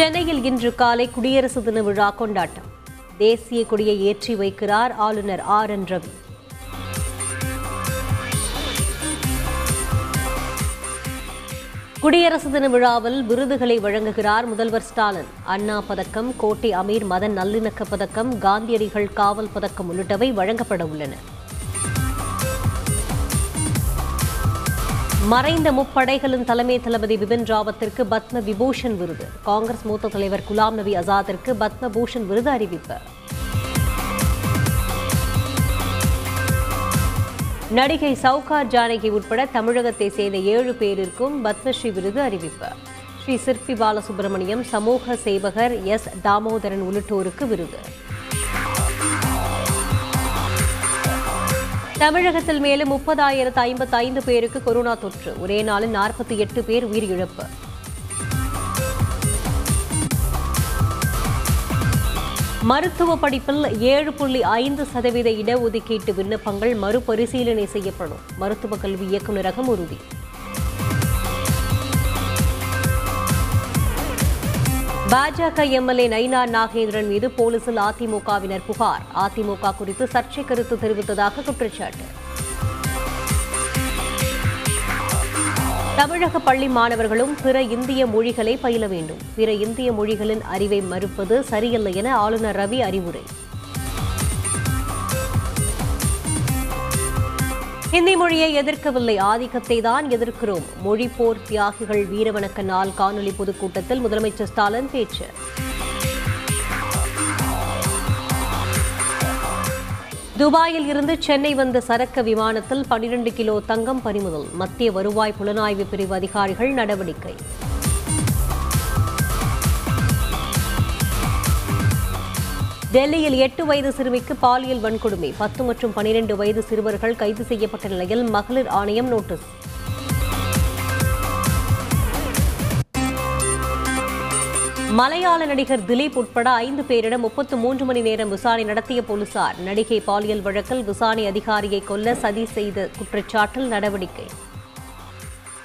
சென்னையில் இன்று காலை குடியரசு தின விழா கொண்டாட்டம். தேசிய கொடியை ஏற்றி வைக்கிறார் ஆளுநர் ஆர் என் ரவி. குடியரசு தின விழாவில் விருதுகளை வழங்குகிறார் முதல்வர் ஸ்டாலின். அண்ணா பதக்கம் கோட்டை அமீர் மதன் நல்லிணக்க பதக்கம் காந்தியடிகள் காவல் பதக்கம் உள்ளிட்டவை வழங்கப்பட உள்ளன. மறைந்த முப்படைகளின் தலைமை தளபதி பிபின் ராவத்திற்கு பத்ம விபூஷன் விருது. காங்கிரஸ் மூத்த தலைவர் குலாம் நபி ஆசாத்திற்கு பத்ம பூஷன் விருது அறிவிப்பு. நடிகை சவுகார் ஜானகி உட்பட தமிழகத்தை சேர்ந்த ஏழு பேரிற்கும் பத்மஸ்ரீ விருது அறிவிப்பு. ஸ்ரீ சிற்பி பாலசுப்ரமணியம் சமூக சேவகர் எஸ் தாமோதரன் உள்ளிட்டோருக்கு விருது. தமிழகத்தில் மேலும் முப்பதாயிரத்து ஐம்பத்தி ஐந்து பேருக்கு கொரோனா தொற்று. ஒரே நாளில் நாற்பத்தி எட்டு பேர் உயிரிழப்பு. மருத்துவ படிப்பில் ஏழு புள்ளி ஐந்து சதவீத இடஒதுக்கீட்டு விண்ணப்பங்கள் மறுபரிசீலனை செய்யப்படும். மருத்துவ கல்வி இயக்குநரகம் உறுதி. பாஜக எம்எல்ஏ நயினா நாகேந்திரன் மீது போலீசில் அதிமுகவினர் புகார். அதிமுக குறித்து சர்ச்சை கருத்து தெரிவித்ததாக குற்றச்சாட்டு. தமிழக பள்ளி மாணவர்களும் பிற இந்திய மொழிகளை பயில வேண்டும். பிற இந்திய மொழிகளின் அறிவை மறுப்பது சரியல்ல என ஆளுநர் ரவி அறிவுரை. ஹிந்தி மொழியை எதிர்க்கவில்லை. ஆதிக்கத்தை தான் எதிர்க்கிறோம். மொழி போர் தியாகிகள் வீரவணக்க நாள் காணொலி பொதுக்கூட்டத்தில் முதலமைச்சர் ஸ்டாலின் பேச்சு. துபாயில் இருந்து சென்னை வந்த சரக்கு விமானத்தில் பனிரெண்டு கிலோ தங்கம் பறிமுதல். மத்திய வருவாய் புலனாய்வு பிரிவு அதிகாரிகள் நடவடிக்கை. டெல்லியில் எட்டு வயது சிறுமிக்கு பாலியல் வன்கொடுமை. பத்து மற்றும் பனிரெண்டு வயது சிறுவர்கள் கைது செய்யப்பட்ட நிலையில் மகளிர் ஆணையம் நோட்டீஸ். மலையாள நடிகர் திலீப் உட்பட ஐந்து பேரிடம் முப்பத்து மூன்று மணி நேரம் விசாரணை நடத்திய போலீசார். நடிகை பாலியல் வழக்கில் விசாரணை அதிகாரியை கொல்ல சதி செய்த குற்றச்சாட்டில் நடவடிக்கை.